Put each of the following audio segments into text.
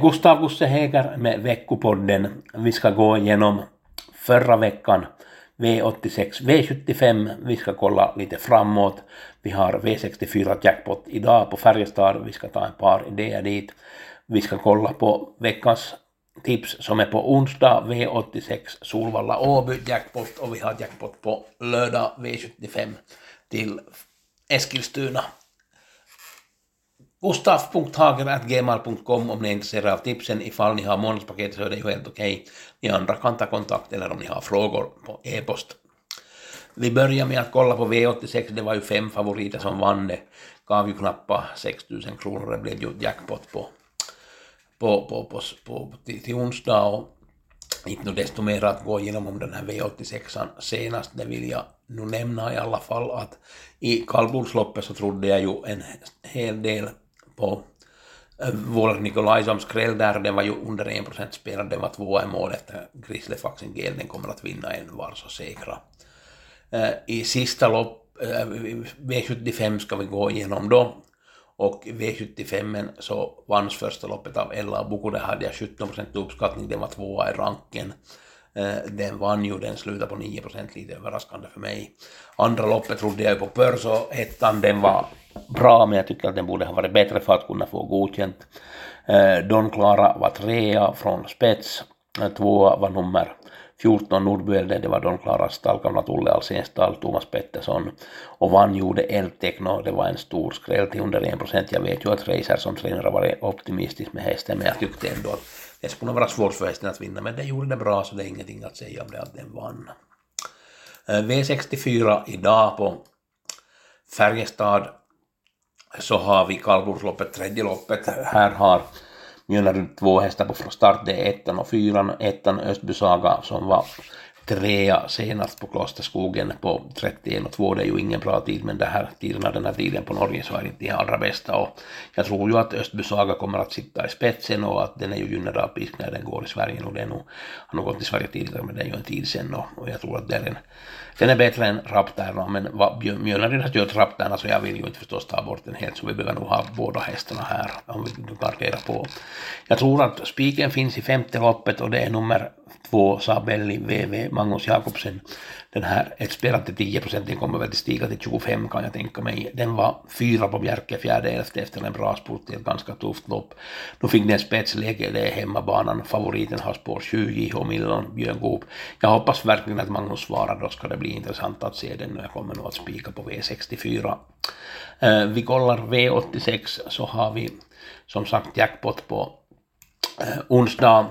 Gustav Gusse Häger med Veckopodden. Vi ska gå igenom förra veckan V86, V75, vi ska kolla lite framåt. Vi har V64 jackpot. Idag på Färjestad, vi ska ta en par idéer dit. Vi ska kolla på veckans tips som är på onsdag V86 Solvalla Åby jackpot. Och vi har jackpot på lördag V75 till Eskilstuna. Gustaf.hager.gmail.com om ni är intresserade av tipsen. Ifall ni har månadspaket så är det ju helt okej. Ni andra kan ta kontakt eller om ni har frågor på e-post. Vi börjar med att kolla på V86. Det var ju fem favoriter som vann det. Gav ju knappt 6000 kronor. Det blev ju jackpot på, på, på, på, på, till, till onsdag. Och inte desto mer att gå igenom om den här V86 senast. Det vill jag nu nämna i alla fall att i kallblodsloppet så trodde jag ju en hel del på eh, äh, vår Nikolaj som skräll där, den var ju under 1% spelad, den var tvåa i mål efter Grislefaxen den kommer att vinna en var så säkra. Eh, I sista lopp, eh, V75 ska vi gå igenom då, och V75 så vanns första loppet av Ella Buku, där hade jag 17% uppskattning, den var tvåa i ranken. Eh, den vann ju, den slutade på 9% lite överraskande för mig. Andra loppet trodde jag ju på Pörso, ettan den var bra, men jag tycker att den borde ha varit bättre för att kunna få godkänt. Eh, Don Clara var trea från spets, eh, tvåa var nummer 14 Nordbylde, det var Don Klaras stall, gamla Olle Alséns stall, Thomas Pettersson. Och vann gjorde Eltekno, det var en stor skräll till under 1%. Jag vet ju att Racer som tränare var optimistisk med hästen, men jag tyckte ändå att det skulle vara svårt för hästen att vinna, men den gjorde det bra så det är ingenting att säga om det att den vann. Eh, V64 idag på Färjestad så har vi kallblodsloppet, tredje loppet. Här har Mjölnaryd två hästar på start, det är ettan och fyran. Ettan Östby Saga som var trea senast på Klosterskogen på 31 och 2. Det är ju ingen bra tid, men det här tiderna, den här tiden på Norge så är det inte de allra bästa. Och jag tror ju att Östby Saga kommer att sitta i spetsen och att den är ju gynnad av pisk när den går i Sverige. Och det är nog, han har gått i Sverige tidigare, men det är ju en tid sen och, och jag tror att den, den är bättre än Raptärna, men Mjölnaryd har kört Raptärna så jag vill ju inte förstås ta bort den helt, så vi behöver nog ha båda hästarna här om vi garderar på. Jag tror att spiken finns i femte loppet och det är nummer två Sabelli VV Magnus Jakobsen den här ett till 10 procent, den kommer väl att stiga till 25 kan jag tänka mig. Den var fyra på Bjerke, fjärde elfte efter en bra spurt i ett ganska tufft lopp. Nu fick den spetsläge, det är hemmabanan, favoriten har spår 20, JH Millon, Björn Goop. Jag hoppas verkligen att Magnus svarar, då ska det bli intressant att se den och jag kommer nog att spika på V64. Eh, vi kollar V86 så har vi som sagt jackpot på eh, onsdag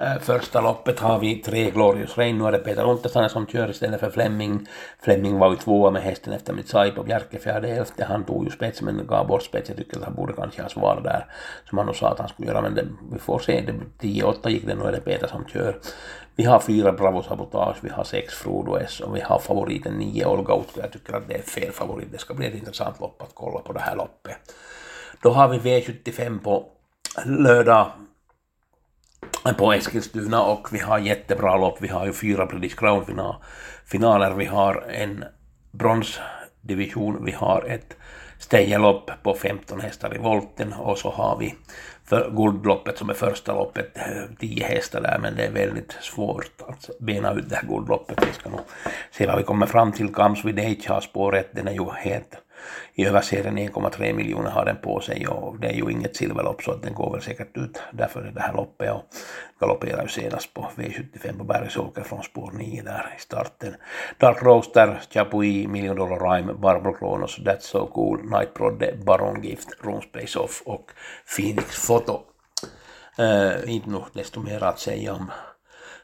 Eh, första loppet har vi tre Glorious Rain, nu är det Peter Ontesane som kör istället för Flemming. Flemming var ju tvåa med hästen efter mitt Sai på Bjerke fjärde elfte. Han tog ju spets men gav bort spets. Jag tycker att han borde kanske ha svarat där som han nog sa att han skulle göra men det, vi får se. Det 10-8 gick det, nu är det Peter som kör. Vi har fyra Bravo Sabotage, vi har sex Frodo S och vi har favoriten nio Olga Utko. Jag tycker att det är fel favorit. Det ska bli ett intressant lopp att kolla på det här loppet. Då har vi V75 på lördag på Eskilstuna och vi har jättebra lopp. Vi har ju fyra British Crown-finaler. Vi har en bronsdivision. Vi har ett stejelopp på 15 hästar i volten och så har vi för guldloppet som är första loppet, eh, 10 hästar där, men det är väldigt svårt att bena ut det här guldloppet. Vi ska nog se vad vi kommer fram till. Comes har spåret, den är ju helt i överserien 1,3 miljoner har den på sig och det är ju inget silverlopp så att den går väl säkert ut därför är det här loppet och galopperar ju senast på V75 på Bergsåker från spår 9 där i starten. Dark Roaster, Chapuis, Million Dollar Rhyme, Barbro Kronos, That's So Cool, Night Prodde, Baron Gift, Room Space Off och Phoenix Photo. Äh, uh, inte nog desto mer att säga om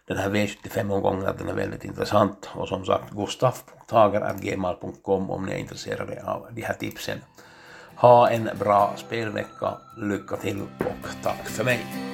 den här V75-omgången att den är väldigt intressant. Och som sagt, gustaf.tager.gmail.com om ni är intresserade av de här tipsen. Ha en bra spelvecka, lycka till och tack för mig.